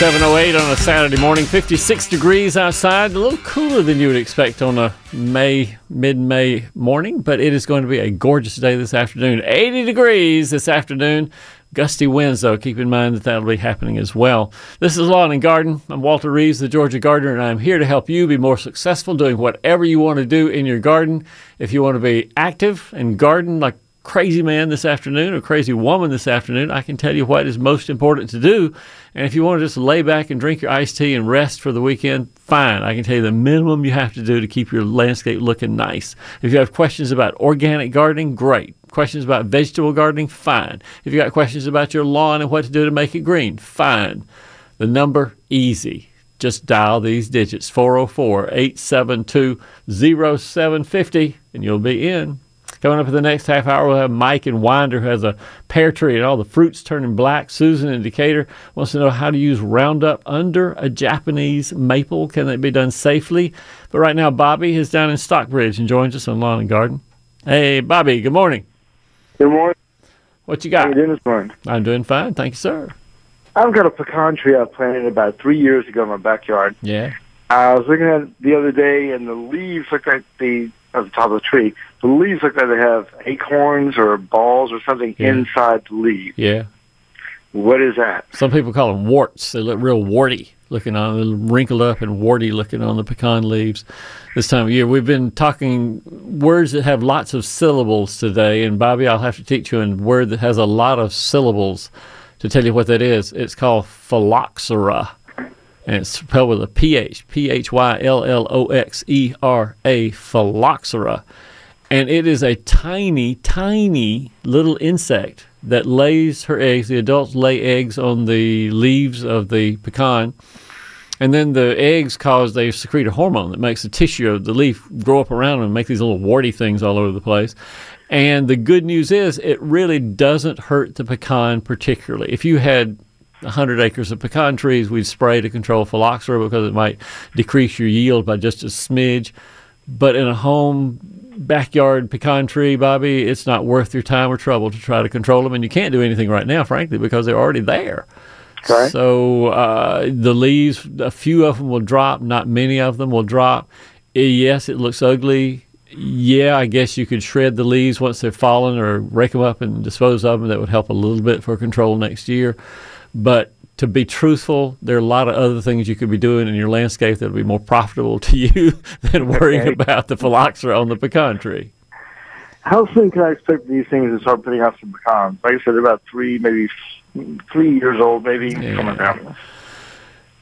708 on a Saturday morning, 56 degrees outside, a little cooler than you would expect on a May, mid May morning, but it is going to be a gorgeous day this afternoon. 80 degrees this afternoon. Gusty winds, though. Keep in mind that that'll be happening as well. This is Lawn and Garden. I'm Walter Reeves, the Georgia Gardener, and I'm here to help you be more successful doing whatever you want to do in your garden. If you want to be active and garden like crazy man this afternoon or crazy woman this afternoon, I can tell you what is most important to do. And if you want to just lay back and drink your iced tea and rest for the weekend, fine. I can tell you the minimum you have to do to keep your landscape looking nice. If you have questions about organic gardening, great. Questions about vegetable gardening, fine. If you got questions about your lawn and what to do to make it green, fine. The number, easy. Just dial these digits 404 872 0750 and you'll be in. Coming up in the next half hour, we'll have Mike and Winder, who has a pear tree and all the fruits turning black. Susan in Decatur wants to know how to use Roundup under a Japanese maple. Can it be done safely? But right now, Bobby is down in Stockbridge and joins us on Lawn and Garden. Hey, Bobby, good morning. Good morning. What you How got? you doing this morning? I'm doing fine. Thank you, sir. I've got a pecan tree I planted about three years ago in my backyard. Yeah. I was looking at it the other day, and the leaves look like the at the top of the tree. The leaves look like they have acorns or balls or something Yeah. inside the leaf. Yeah. What is that? Some people call them warts. They look real warty looking on, they're wrinkled up and warty looking on the pecan leaves this time of year. We've been talking words that have lots of syllables today, and Bobby, I'll have to teach you a word that has a lot of syllables to tell you what that is. It's called phylloxera, and it's spelled with a PH, P H Y L L O X E R A, phylloxera. And it is a tiny, tiny little insect that lays her eggs. The adults lay eggs on the leaves of the pecan. And then the eggs cause they secrete a hormone that makes the tissue of the leaf grow up around them and make these little warty things all over the place. And the good news is it really doesn't hurt the pecan particularly. If you had 100 acres of pecan trees, we'd spray to control phylloxera because it might decrease your yield by just a smidge. But in a home backyard pecan tree, Bobby, it's not worth your time or trouble to try to control them. And you can't do anything right now, frankly, because they're already there. Okay. So uh, the leaves, a few of them will drop, not many of them will drop. Eh, Yes, it looks ugly. Yeah, I guess you could shred the leaves once they're fallen or rake them up and dispose of them. That would help a little bit for control next year. But to be truthful, there are a lot of other things you could be doing in your landscape that would be more profitable to you than worrying Okay. about the phylloxera on the pecan tree. How soon can I expect these things to start putting out some pecans? Like I said, they're about three, maybe three years old, maybe Yeah. like that.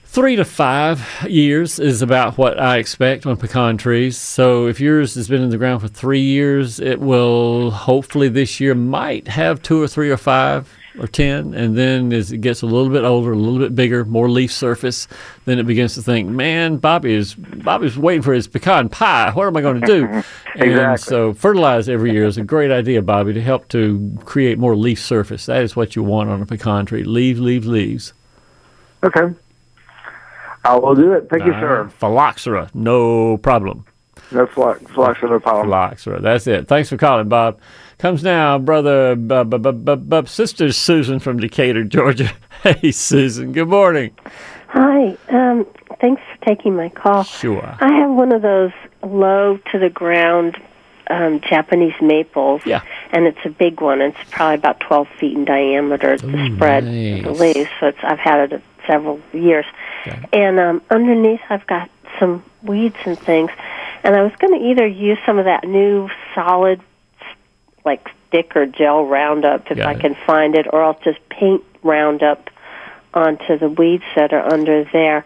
Three to five years is about what I expect on pecan trees. So if yours has been in the ground for three years, it will hopefully this year might have two or three or five or ten. And then as it gets a little bit older, a little bit bigger, more leaf surface, then it begins to think, man, Bobby is Bobby's waiting for his pecan pie. What am I going to do? exactly. And so fertilize every year is a great idea, Bobby, to help to create more leaf surface. That is what you want on a pecan tree. Leaves, leaves, leaves. Okay. I will do it. Thank you, sir. Phylloxera, no problem. No flux, flux, no problem. Phylloxera, that's it. Thanks for calling, Bob. Comes now, brother, bu- bu- bu- bu- bu- sister Susan from Decatur, Georgia. Hey, Susan. Good morning. Hi. Um, thanks for taking my call. Sure. I have one of those low to the ground um, Japanese maples. Yeah. And it's a big one. It's probably about 12 feet in diameter, the Ooh, spread of nice. the leaves. So it's, I've had it several years. Okay. And um, underneath, I've got some weeds and things. And I was going to either use some of that new solid, like stick or gel Roundup if Got I it. can find it, or I'll just paint Roundup onto the weeds that are under there.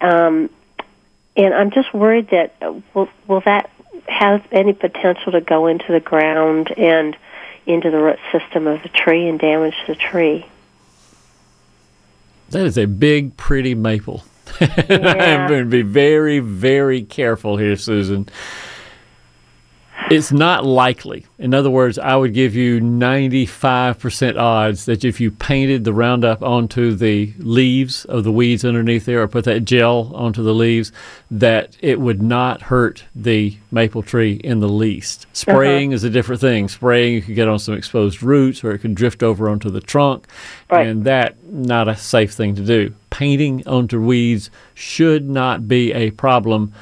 Um, and I'm just worried that uh, will will that have any potential to go into the ground and into the root system of the tree and damage the tree? That is a big, pretty maple. I'm going to be very, very careful here, Susan. It's not likely. In other words, I would give you 95% odds that if you painted the Roundup onto the leaves of the weeds underneath there or put that gel onto the leaves, that it would not hurt the maple tree in the least. Uh-huh. Spraying is a different thing. Spraying, you could get on some exposed roots or it could drift over onto the trunk. Right. And that, not a safe thing to do. Painting onto weeds should not be a problem.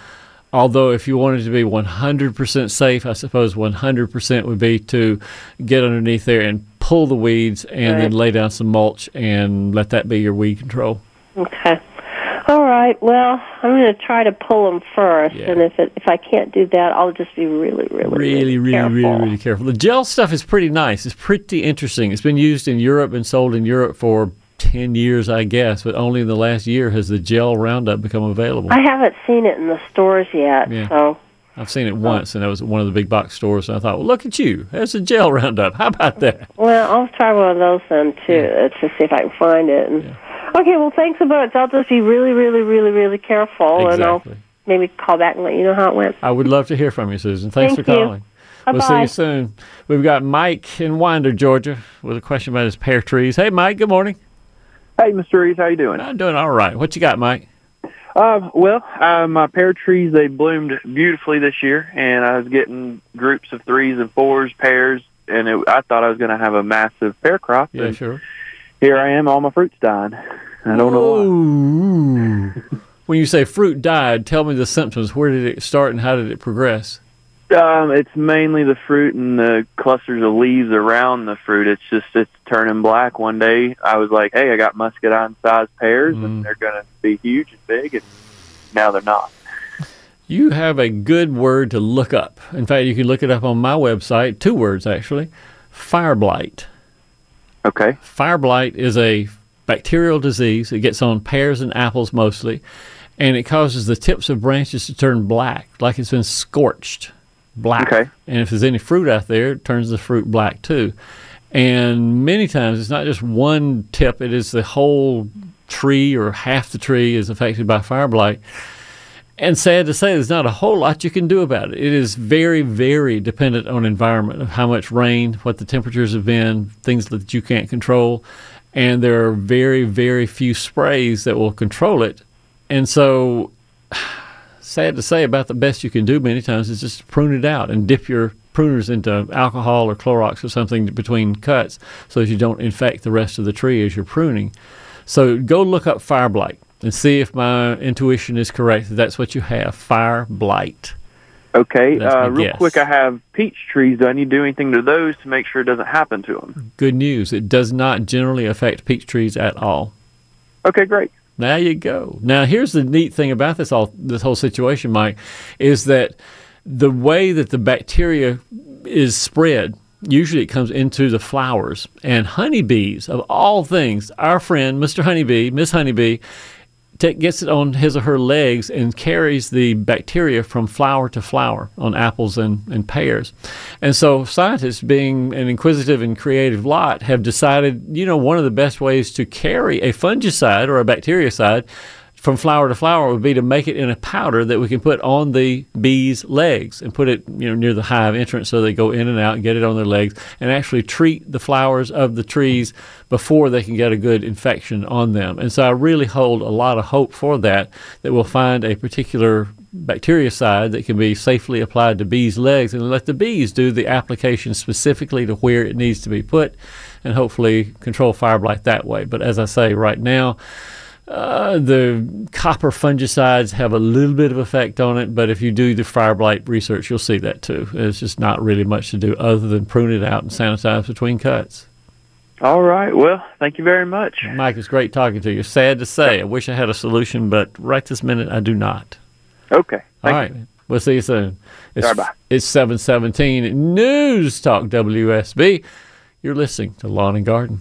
Although, if you wanted to be 100% safe, I suppose 100% would be to get underneath there and pull the weeds and then lay down some mulch and let that be your weed control. Okay. All right. Well, I'm going to try to pull them first, Yeah. and if it, if I can't do that, I'll just be really, really, Really, really, careful. really, really careful. The gel stuff is pretty nice. It's pretty interesting. It's been used in Europe and sold in Europe for 10 years, I guess, but only in the last year has the gel Roundup become available. I haven't seen it in the stores yet, Yeah. so I've seen it once, and it was at one of the big box stores, and I thought, well, look at you. There's a gel Roundup. How about that? well, I'll try one of those then too uh, to see if I can find it. And, Okay. Well, thanks a bunch. I'll just be really, really, really, really careful, and I'll maybe call back and let you know how it went. I would love to hear from you, Susan. Thanks Thank for you. calling. We'll see you soon. We've got Mike in Winder, Georgia, with a question about his pear trees. Hey, Mike. Good morning. Hey, Mr. Reeves, how you doing? I'm doing all right. What you got, Mike? Uh, well, uh, my pear trees they bloomed beautifully this year, and I was getting groups of threes and fours, pairs, and it, I thought I was going to have a massive pear crop. Yeah, sure. Here I am, all my fruit's dying. I don't know why. when you say fruit died, tell me the symptoms. Where did it start and how did it progress? Um, it's mainly the fruit and the clusters of leaves around the fruit. It's just it's turning black. One day I was like, "Hey, I got muscadine sized pears, Mm. and they're going to be huge and big," and now they're not. You have a good word to look up. In fact, you can look it up on my website. Two words, actually. Fire blight. Okay. Fire blight is a bacterial disease. It gets on pears and apples mostly, and it causes the tips of branches to turn black, like it's been scorched black. Okay. And if there's any fruit out there, it turns the fruit black too. And many times it's not just one tip, it is the whole tree or half the tree is affected by fire blight. And sad to say, there's not a whole lot you can do about it. It is very, very dependent on environment of how much rain, what the temperatures have been, things that you can't control, and there are very, very few sprays that will control it. And so, sad to say, about the best you can do many times is just prune it out and dip your pruners into alcohol or Clorox or something between cuts so that you don't infect the rest of the tree as you're pruning. So go look up fire blight and see if my intuition is correct. that That's what you have, fire blight. Okay. Uh, real guess. quick, I have peach trees. Do I need to do anything to those to make sure it doesn't happen to them? Good news. It does not generally affect peach trees at all. Okay, great. There you go. Now, here's the neat thing about this all this whole situation, Mike, is that the way that the bacteria is spread, usually it comes into the flowers. And honeybees, of all things, our friend Mr. Honeybee, Miss Honeybee, ta gets it on his or her legs and carries the bacteria from flower to flower on apples and, and pears. And so scientists, being an inquisitive and creative lot, have decided, you know, one of the best ways to carry a fungicide or a bactericide from flower to flower would be to make it in a powder that we can put on the bees' legs and put it, you know, near the hive entrance so they go in and out and get it on their legs and actually treat the flowers of the trees before they can get a good infection on them. And so I really hold a lot of hope for that, that we'll find a particular bactericide that can be safely applied to bees' legs and let the bees do the application specifically to where it needs to be put and hopefully control fire blight that way. But as I say, right now, uh, the copper fungicides have a little bit of effect on it, but if you do the fire blight research, you'll see that too. It's just not really much to do other than prune it out and sanitize between cuts. All right. Well, thank you very much. Mike, it's great talking to you. Sad to say, I wish I had a solution, but right this minute, I do not. Okay. All right. We'll see you soon. It's, right, bye. it's 717 News Talk WSB. You're listening to Lawn and Garden.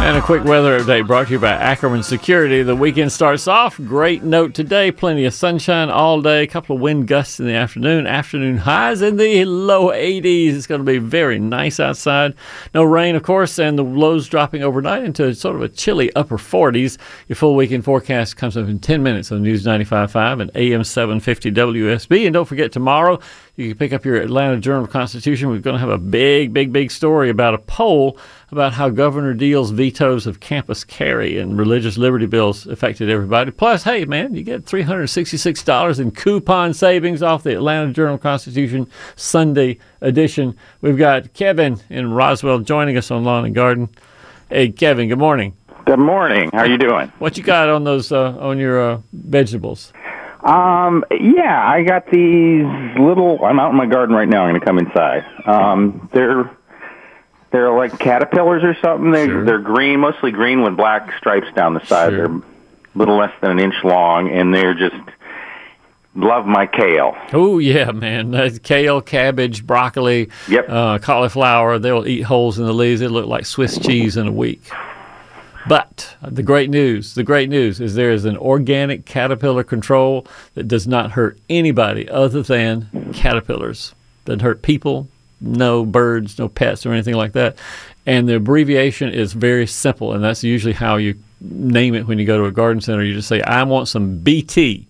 And a quick weather update brought to you by Ackerman Security. The weekend starts off. Great note today. Plenty of sunshine all day. A couple of wind gusts in the afternoon. Afternoon highs in the low 80s. It's going to be very nice outside. No rain, of course, and the lows dropping overnight into sort of a chilly upper 40s. Your full weekend forecast comes up in 10 minutes on News 95.5 and AM 750 WSB. And don't forget, tomorrow you can pick up your Atlanta Journal Constitution. We're going to have a big, big, big story about a poll about how Governor Deal's vetoes of campus carry and religious liberty bills affected everybody. Plus, hey, man, you get $366 in coupon savings off the Atlanta Journal Constitution Sunday edition. We've got Kevin in Roswell joining us on Lawn and Garden. Hey, Kevin, good morning. Good morning. How are you doing? What you got on those uh, on your uh, vegetables? Um, yeah, I got these little. I'm out in my garden right now. I'm going to come inside. Um, they're they're like caterpillars or something. They Sure. they're green, mostly green with black stripes down the side. Sure. They're a little less than an inch long, and they're just love my kale. Oh yeah, man! That's kale, cabbage, broccoli, Yep. uh, cauliflower. They'll eat holes in the leaves. They look like Swiss cheese in a week. But the great news, the great news is there is an organic caterpillar control that does not hurt anybody other than caterpillars. Doesn't hurt people, no birds, no pets or anything like that. And the abbreviation is very simple, and that's usually how you name it when you go to a garden center. You just say, "I want some BT."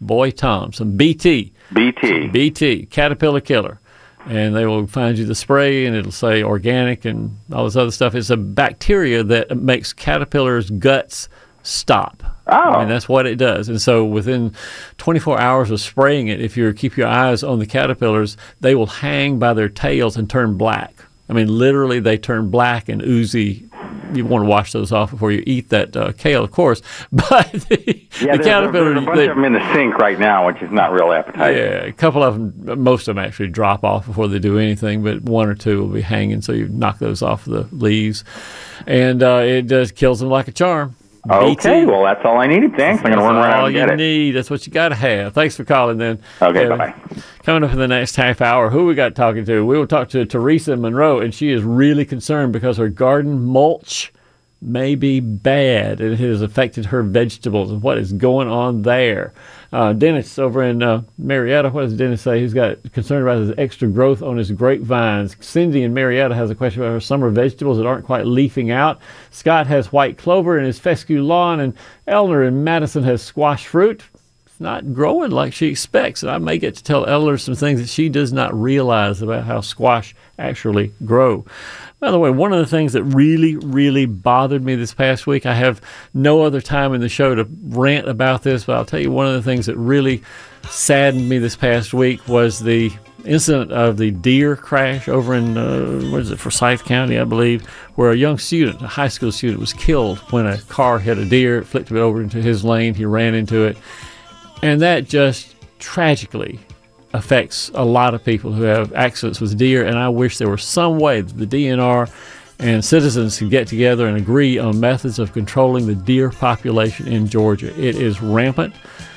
Boy Tom, some BT. BT. BT, Caterpillar Killer. And they will find you the spray and it'll say organic and all this other stuff. It's a bacteria that makes caterpillars' guts stop. Oh. I mean, oh. that's what it does. And so within 24 hours of spraying it, if you keep your eyes on the caterpillars, they will hang by their tails and turn black. I mean, literally, they turn black and oozy. You want to wash those off before you eat that uh, kale, of course. But the, yeah, the there's, caterpillar, there's a bunch they- of them in the sink right now, which is not real appetizing. yeah, a couple of them, most of them actually drop off before they do anything, but one or two will be hanging, so you knock those off the leaves, and uh, it just kills them like a charm. Okay, BT. well that's all I needed. Thanks. I'm going to run around all and you get it. need. That's what you got to have. Thanks for calling. Then. Okay, Kevin. bye-bye. Coming up in the next half hour, who we got talking to? We will talk to Teresa Monroe, and she is really concerned because her garden mulch may be bad and it has affected her vegetables and what is going on there. Uh, Dennis over in uh, Marietta, what does Dennis say? He's got concerned about his extra growth on his grapevines. Cindy in Marietta has a question about her summer vegetables that aren't quite leafing out. Scott has white clover in his fescue lawn, and Eleanor in Madison has squash fruit not growing like she expects. And I may get to tell Eller some things that she does not realize about how squash actually grow. By the way, one of the things that really, really bothered me this past week, I have no other time in the show to rant about this, but I'll tell you one of the things that really saddened me this past week was the incident of the deer crash over in, uh, what is it, Forsyth County, I believe, where a young student, a high school student, was killed when a car hit a deer, it flicked it over into his lane, he ran into it. And that just tragically affects a lot of people who have accidents with deer. And I wish there was some way that the DNR and citizens could get together and agree on methods of controlling the deer population in Georgia. It is rampant.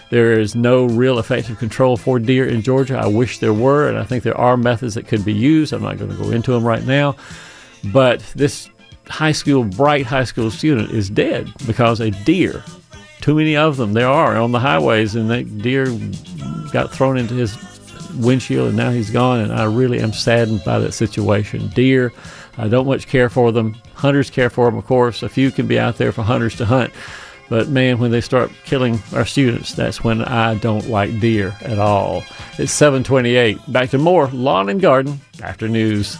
There is no real effective control for deer in Georgia. I wish there were, and I think there are methods that could be used. I'm not going to go into them right now. But this high school, bright high school student is dead because a deer too many of them. There are on the highways and that deer got thrown into his windshield and now he's gone and i really am saddened by that situation. Deer i don't much care for them. Hunters care for them of course. A few can be out there for hunters to hunt. But man when they start killing our students that's when i don't like deer at all. It's 728 back to more lawn and garden after news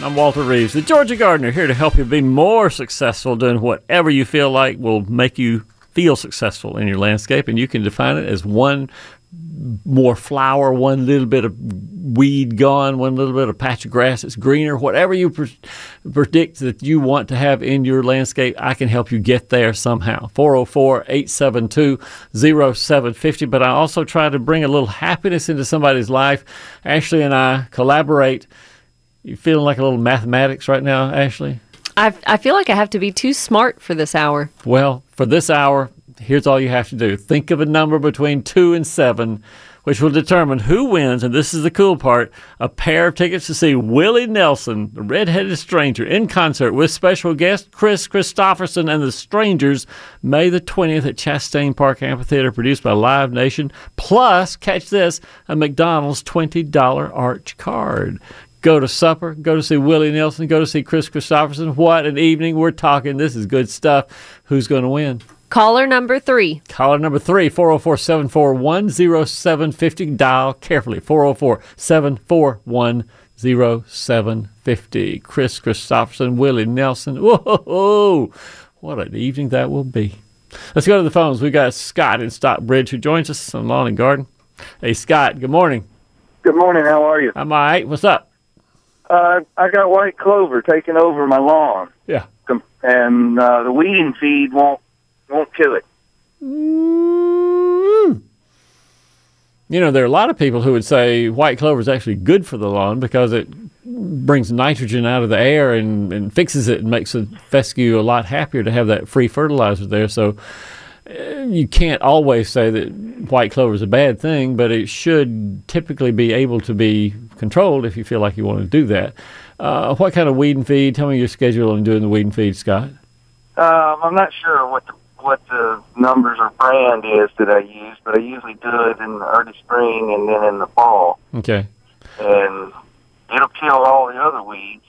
I'm Walter Reeves, the Georgia Gardener, here to help you be more successful doing whatever you feel like will make you feel successful in your landscape. And you can define it as one more flower, one little bit of weed gone, one little bit of patch of grass that's greener, whatever you pre- predict that you want to have in your landscape, I can help you get there somehow. 404 872 0750. But I also try to bring a little happiness into somebody's life. Ashley and I collaborate. You feeling like a little mathematics right now, Ashley? I, I feel like I have to be too smart for this hour. Well, for this hour, here's all you have to do think of a number between two and seven, which will determine who wins. And this is the cool part a pair of tickets to see Willie Nelson, the redheaded stranger, in concert with special guest Kris Kristofferson and the Strangers, May the 20th at Chastain Park Amphitheater, produced by Live Nation. Plus, catch this a McDonald's $20 arch card. Go to supper, go to see Willie Nelson, go to see Kris Kristofferson. What an evening we're talking. This is good stuff. Who's going to win? Caller number three. Caller number three, 404 741 0750. Dial carefully, 404 741 0750. Kris Kristofferson, Willie Nelson. Whoa, what an evening that will be. Let's go to the phones. we got Scott in Stockbridge who joins us on Lawn and Garden. Hey, Scott, good morning. Good morning. How are you? I'm all right. What's up? Uh, I got white clover taking over my lawn, Yeah. And uh, the weeding feed won't won't kill it. Mm. You know, there are a lot of people who would say white clover is actually good for the lawn because it brings nitrogen out of the air and, and fixes it and makes the fescue a lot happier to have that free fertilizer there. So uh, you can't always say that white clover is a bad thing, but it should typically be able to be controlled if you feel like you want to do that. Uh, what kind of weed and feed? Tell me your schedule on doing the weed and feed, Scott. Um, I'm not sure what the what the numbers or brand is that I use, but I usually do it in the early spring and then in the fall, Okay. and it'll kill all the other weeds,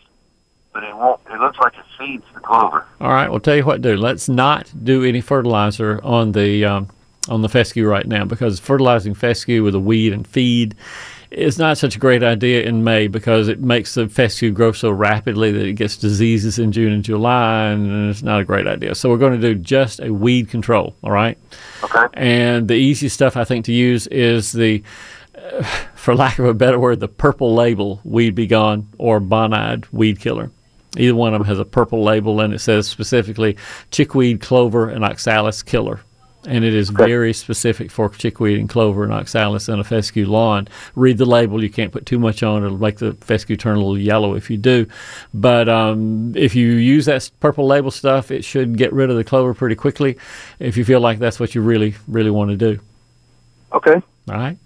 but it won't. It looks like it feeds the clover. All right. Well, tell you what, do. Let's not do any fertilizer on the um, on the fescue right now because fertilizing fescue with a weed and feed is not such a great idea in May because it makes the fescue grow so rapidly that it gets diseases in June and July, and it's not a great idea. So we're going to do just a weed control. All right. Okay. And the easy stuff I think to use is the, uh, for lack of a better word, the purple label Weed B Gon or Bonide Weed Killer. Either one of them has a purple label and it says specifically chickweed, clover, and oxalis killer. And it is very specific for chickweed and clover and oxalis in a fescue lawn. Read the label. You can't put too much on. It'll make the fescue turn a little yellow if you do. But um, if you use that purple label stuff, it should get rid of the clover pretty quickly if you feel like that's what you really, really want to do. Okay. All right?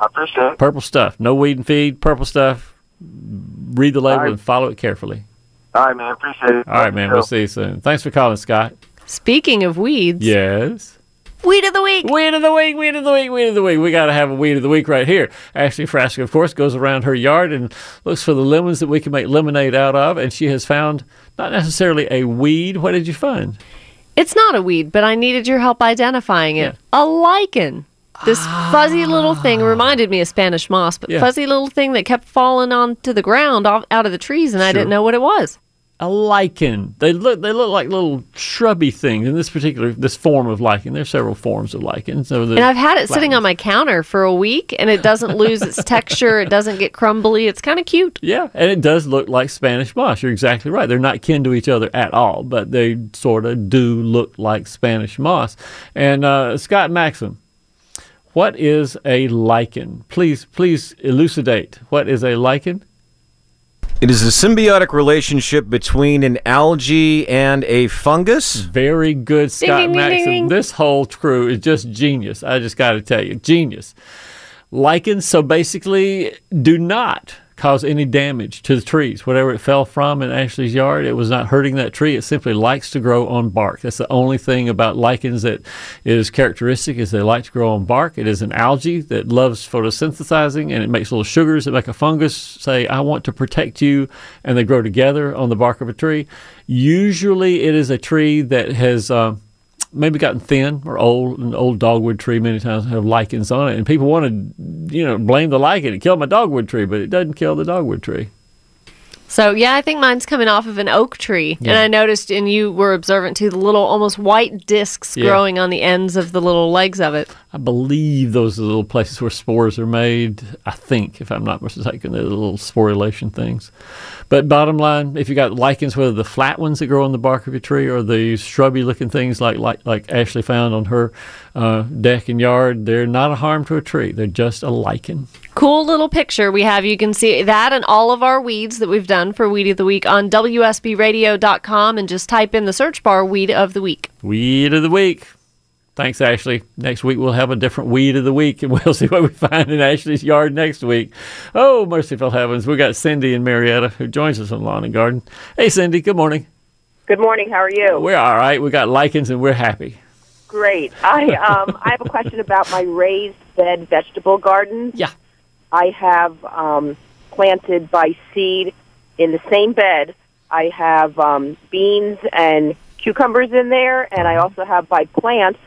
I appreciate it. Purple stuff. No weed and feed. Purple stuff. Read the label All right. and follow it carefully. All right, man. Appreciate it. All right, man. We'll see you soon. Thanks for calling, Scott. Speaking of weeds, Yes. Weed of the week. Weed of the week, weed of the week, weed of the week. We got to have a weed of the week right here. Ashley Frasca, of course, goes around her yard and looks for the lemons that we can make lemonade out of. And she has found not necessarily a weed. What did you find? It's not a weed, but I needed your help identifying it. A lichen. This fuzzy little thing reminded me of Spanish moss, but Ah. Yeah. fuzzy little thing that kept falling onto the ground off, out of the trees, and I didn't know what it was. A lichen. They look. They look like little shrubby things. In this particular, this form of lichen, there's several forms of lichen. So And I've had it sitting on my counter for a week, and it doesn't lose its texture. It doesn't get crumbly. It's kind of cute. Yeah, and it does look like Spanish moss. You're exactly right. They're not kin to each other at all, but they sort of do look like Spanish moss. And uh, Scott Maxim, what is a lichen? Please, please elucidate. What is a lichen? It is a symbiotic relationship between an algae and a fungus. Very good, Scott ding, ding, Maxim. ding. This whole crew is just genius. I just got to tell you, genius. Lichens, so basically, do not cause any damage to the trees. Whatever it fell from in Ashley's yard, it was not hurting that tree. It simply likes to grow on bark. That's the only thing about lichens that is characteristic is they like to grow on bark. It is an algae that loves photosynthesizing and it makes little sugars that make a fungus say, I want to protect you, and they grow together on the bark of a tree. Usually it is a tree that has uh, maybe gotten thin or old. An old dogwood tree many times have lichens on it, and people want to, you know, blame the lichen. It killed my dogwood tree, but it doesn't kill the dogwood tree. So yeah, I think mine's coming off of an oak tree, and I noticed, and you were observant too, the little almost white discs Yeah. growing on the ends of the little legs of it. I believe those are the little places where spores are made. I think, if I'm not mistaken, they're the little sporulation things. But bottom line, if you got lichens, whether the flat ones that grow on the bark of your tree or the shrubby looking things like like, like Ashley found on her uh, deck and yard, they're not a harm to a tree. They're just a lichen. Cool little picture we have. You can see that and all of our weeds that we've done for Weed of the Week on WSBRadio.com and just type in the search bar Weed of the Week. Weed of the week. Thanks, Ashley. Next week we'll have a different weed of the week, and we'll see what we find in Ashley's yard next week. Oh, merciful heavens! We got Cindy and Marietta who joins us on Lawn and Garden. Hey, Cindy. Good morning. Good morning. How are you? We're all right. We got lichens, and we're happy. Great. I um I have a question about my raised bed vegetable garden. Yeah. I have um planted by seed in the same bed. I have um beans and cucumbers in there and I also have by plants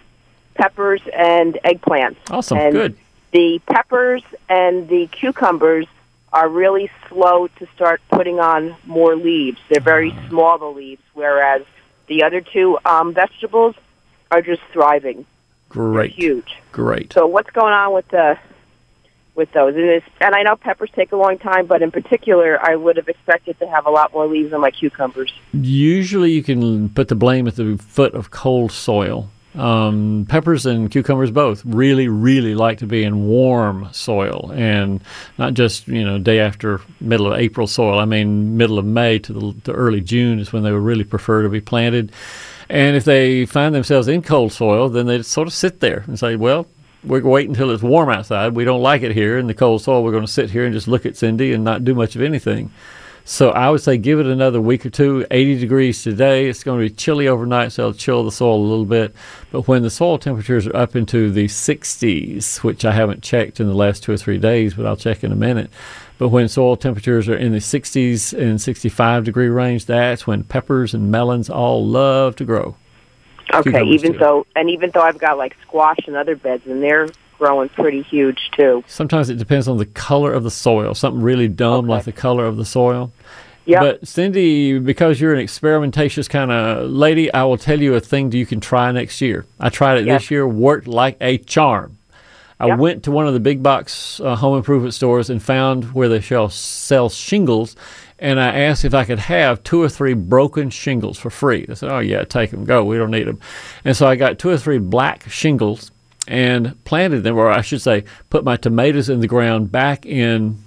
peppers and eggplants. Awesome. And Good. The peppers and the cucumbers are really slow to start putting on more leaves. They're very Ah. small the leaves whereas the other two um vegetables are just thriving. Great. Huge. Great. So what's going on with the with those? And, it's, and I know peppers take a long time, but in particular, I would have expected to have a lot more leaves on my cucumbers. Usually, you can put the blame at the foot of cold soil. Um, peppers and cucumbers both really, really like to be in warm soil, and not just you know day after middle of April soil. I mean, middle of May to the to early June is when they would really prefer to be planted. And if they find themselves in cold soil, then they sort of sit there and say, "Well, we're waiting until it's warm outside. We don't like it here in the cold soil. We're going to sit here and just look at Cindy and not do much of anything." So I would say give it another week or two. 80 degrees today. It's going to be chilly overnight, so it'll chill the soil a little bit. But when the soil temperatures are up into the 60s, which I haven't checked in the last two or three days, but I'll check in a minute. But when soil temperatures are in the 60s and 65 degree range, that's when peppers and melons all love to grow. Okay, even too. though and even though I've got like squash and other beds, and they're growing pretty huge too. Sometimes it depends on the color of the soil. Something really dumb like the color of the soil. Yep. But Cindy, because you're an experimentatious kind of lady, I will tell you a thing that you can try next year. I tried it Yes. this year, worked like a charm. I Yep. went to one of the big box uh, home improvement stores and found where they sell shingles, and I asked if I could have two or three broken shingles for free. They said, "Oh yeah, take them, go. We don't need them." And so I got two or three black shingles and planted them, or I should say, put my tomatoes in the ground back in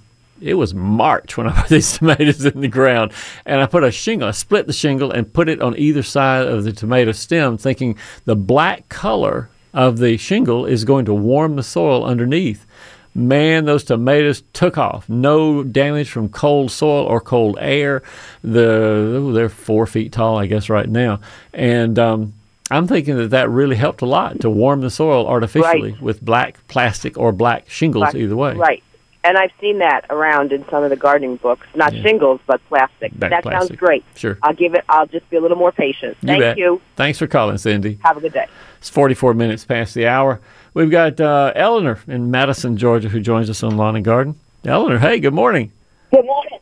it was March when I put these tomatoes in the ground, and I put a shingle. I split the shingle and put it on either side of the tomato stem, thinking the black color of the shingle is going to warm the soil underneath. Man, those tomatoes took off. No damage from cold soil or cold air. The they're four feet tall, I guess, right now, and um, I'm thinking that that really helped a lot to warm the soil artificially with black plastic or black shingles, Black- either way. Right. And I've seen that around in some of the gardening books. Not Yeah. shingles, but plastic. Back that plastic. sounds great. Sure. I'll give it. I'll just be a little more patient. You Thank bet. you. Thanks for calling, Cindy. Have a good day. It's 44 minutes past the hour. We've got uh, Eleanor in Madison, Georgia, who joins us on Lawn and Garden. Eleanor, hey, good morning. Good morning.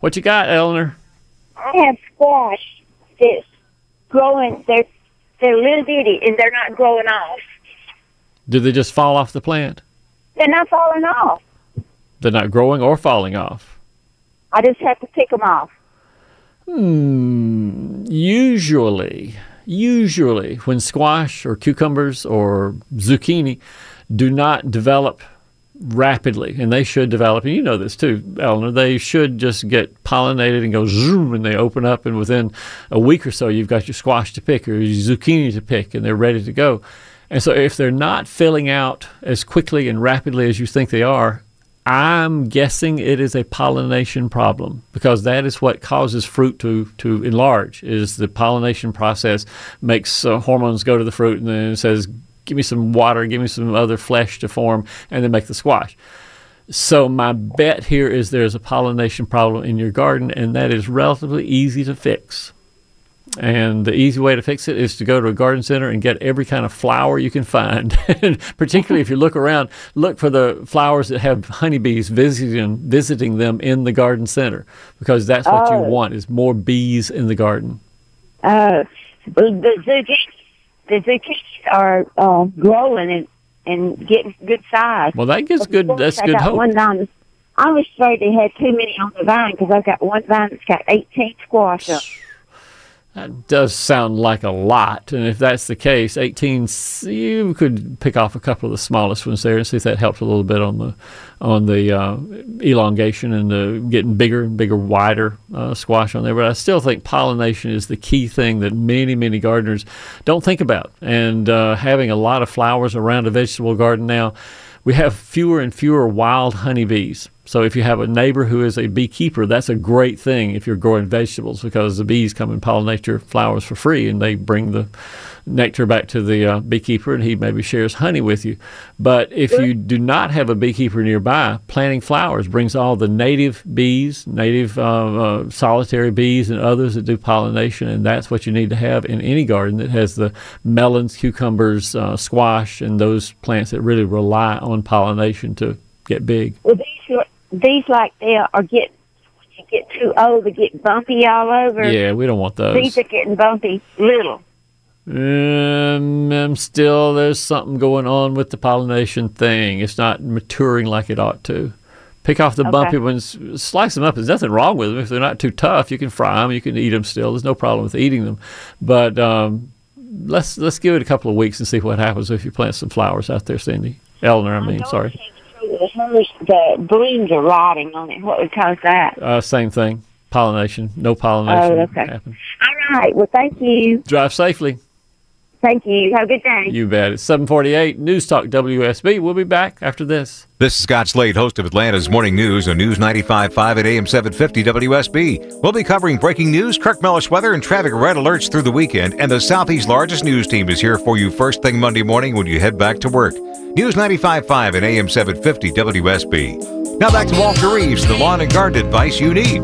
What you got, Eleanor? I have squash that's growing. They're they're little bitty and they're not growing off. Do they just fall off the plant? They're not falling off. They're not growing or falling off. I just have to pick them off. Hmm. Usually, usually, when squash or cucumbers or zucchini do not develop rapidly, and they should develop, and you know this too, Eleanor, they should just get pollinated and go zoom, and they open up, and within a week or so, you've got your squash to pick or your zucchini to pick, and they're ready to go. And so, if they're not filling out as quickly and rapidly as you think they are, I'm guessing it is a pollination problem because that is what causes fruit to, to enlarge. Is the pollination process makes uh, hormones go to the fruit and then it says, "Give me some water, give me some other flesh to form," and then make the squash. So my bet here is there's a pollination problem in your garden, and that is relatively easy to fix. And the easy way to fix it is to go to a garden center and get every kind of flower you can find. And Particularly if you look around, look for the flowers that have honeybees visiting visiting them in the garden center because that's what you Oh. want is more bees in the garden. Uh, the zucchini, the zucchini are uh, growing and and getting good size. Well, that gives good that's I good hope. One vine. I was afraid they had too many on the vine because I've got one vine that's got 18 squash up. That does sound like a lot, and if that's the case, 18, you could pick off a couple of the smallest ones there and see if that helps a little bit on the on the uh, elongation and the getting bigger and bigger, wider uh, squash on there. But I still think pollination is the key thing that many many gardeners don't think about, and uh, having a lot of flowers around a vegetable garden now. We have fewer and fewer wild honeybees. So if you have a neighbor who is a beekeeper, that's a great thing if you're growing vegetables because the bees come and pollinate your flowers for free and they bring the nectar back to the uh, beekeeper and he maybe shares honey with you. But if you do not have a beekeeper nearby, planting flowers brings all the native bees, native uh, uh, solitary bees, and others that do pollination, and that's what you need to have in any garden that has the melons, cucumbers, uh, squash, and those plants that really rely on pollination to get big. Well, these like they are getting you get too old, they get bumpy all over. Yeah, we don't want those. These are getting bumpy little. Um, um, still, there's something going on with the pollination thing. It's not maturing like it ought to. Pick off the Okay. bumpy ones, slice them up. There's nothing wrong with them. If they're not too tough, you can fry them. You can eat them still. There's no problem with eating them. But um, let's let's give it a couple of weeks and see what happens if you plant some flowers out there, Cindy. Eleanor, I mean, sorry. The, the blooms are rotting on it. What would cause that? Uh, same thing. Pollination. No pollination Oh, okay. happens. All right. Well, thank you. Drive safely. Thank you. Have a good day. You bet. It's 748 News Talk WSB. We'll be back after this. This is Scott Slade, host of Atlanta's Morning News on News 95.5 at AM 750 WSB. We'll be covering breaking news, Kirk Mellish weather, and traffic red alerts through the weekend. And the Southeast largest news team is here for you first thing Monday morning when you head back to work. News 95.5 at AM 750 WSB. Now back to Walter Reeves, the lawn and garden advice you need.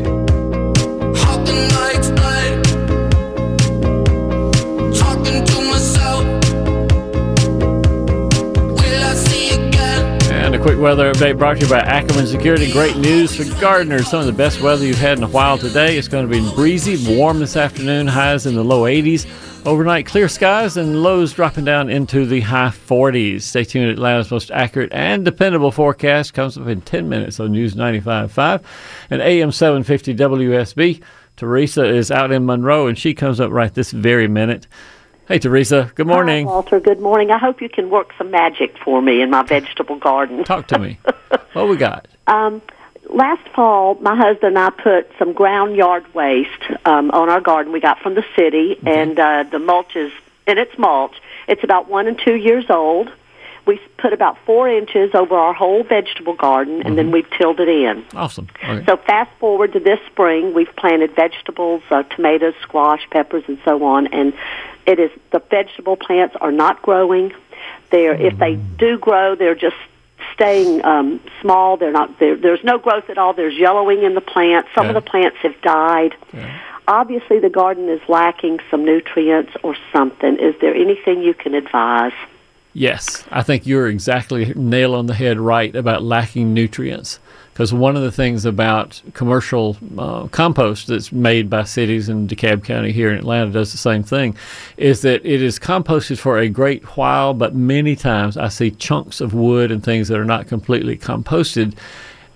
Quick weather update brought to you by Ackerman Security. Great news for gardeners. Some of the best weather you've had in a while today. It's going to be breezy, warm this afternoon, highs in the low 80s. Overnight, clear skies and lows dropping down into the high 40s. Stay tuned. Atlanta's most accurate and dependable forecast comes up in 10 minutes on News 95.5 and AM 750 WSB. Teresa is out in Monroe and she comes up right this very minute. Hey, Teresa. Good morning. Hi, Walter. Good morning. I hope you can work some magic for me in my vegetable garden. Talk to me. what we got? Um, last fall, my husband and I put some ground yard waste um, on our garden we got from the city, and uh, the mulch is, and it's mulch. It's about one and two years old. We put about four inches over our whole vegetable garden, and then we've tilled it in. Awesome. So fast forward to this spring, we've planted vegetables, uh, tomatoes, squash, peppers, and so on. And it is the vegetable plants are not growing. They're if they do grow, they're just staying um, small. They're not. They're, there's no growth at all. There's yellowing in the plants. Some of the plants have died. Obviously, the garden is lacking some nutrients or something. Is there anything you can advise? Yes, I think you're exactly nail on the head right about lacking nutrients. Because one of the things about commercial uh, compost that's made by cities in DeKalb County here in Atlanta does the same thing, is that it is composted for a great while, but many times I see chunks of wood and things that are not completely composted.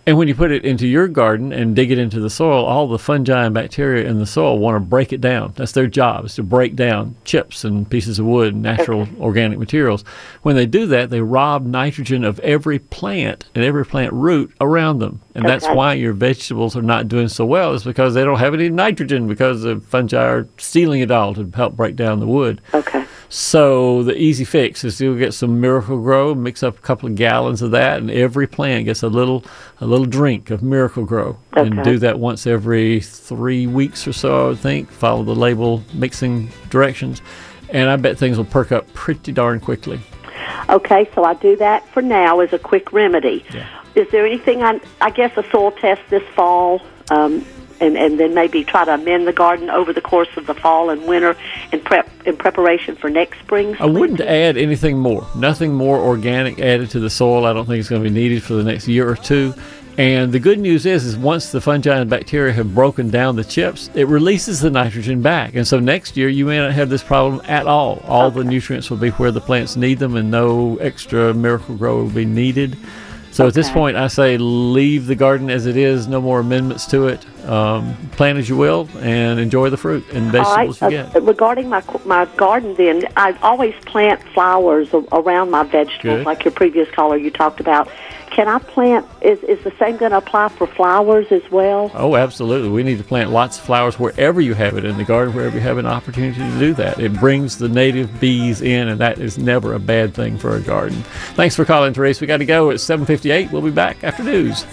And when you put it into your garden and dig it into the soil, all the fungi and bacteria in the soil want to break it down. That's their job, is to break down chips and pieces of wood, and natural organic materials. When they do that, they rob nitrogen of every plant and every plant root around them. And that's why your vegetables are not doing so well, is because they don't have any nitrogen because the fungi are stealing it all to help break down the wood. Okay. So the easy fix is to get some Miracle-Gro, mix up a couple of gallons of that, and every plant gets a little a little drink of Miracle-Gro, and do that once every three weeks or so. I would think. Follow the label mixing directions, and I bet things will perk up pretty darn quickly. Okay, so I do that for now as a quick remedy. Is there anything I, I guess a soil test this fall? Um, and and then maybe try to amend the garden over the course of the fall and winter in prep in preparation for next spring. I wouldn't add anything more. Nothing more organic added to the soil. I don't think it's going to be needed for the next year or two. And the good news is, is once the fungi and bacteria have broken down the chips, it releases the nitrogen back. And so next year you may not have this problem at all. All the nutrients will be where the plants need them, and no extra Miracle-Gro will be needed. So at this point, I say leave the garden as it is. No more amendments to it. Um, plant as you will, and enjoy the fruit and All right. vegetables you get. uh, regarding my my garden, then I always plant flowers around my vegetables, Good. like your previous caller you talked about. Can I plant? Is is the same going to apply for flowers as well? Oh, absolutely. We need to plant lots of flowers wherever you have it in the garden, wherever you have an opportunity to do that. It brings the native bees in, and that is never a bad thing for a garden. Thanks for calling, Therese. We got to go. It's 7:58. We'll be back after news.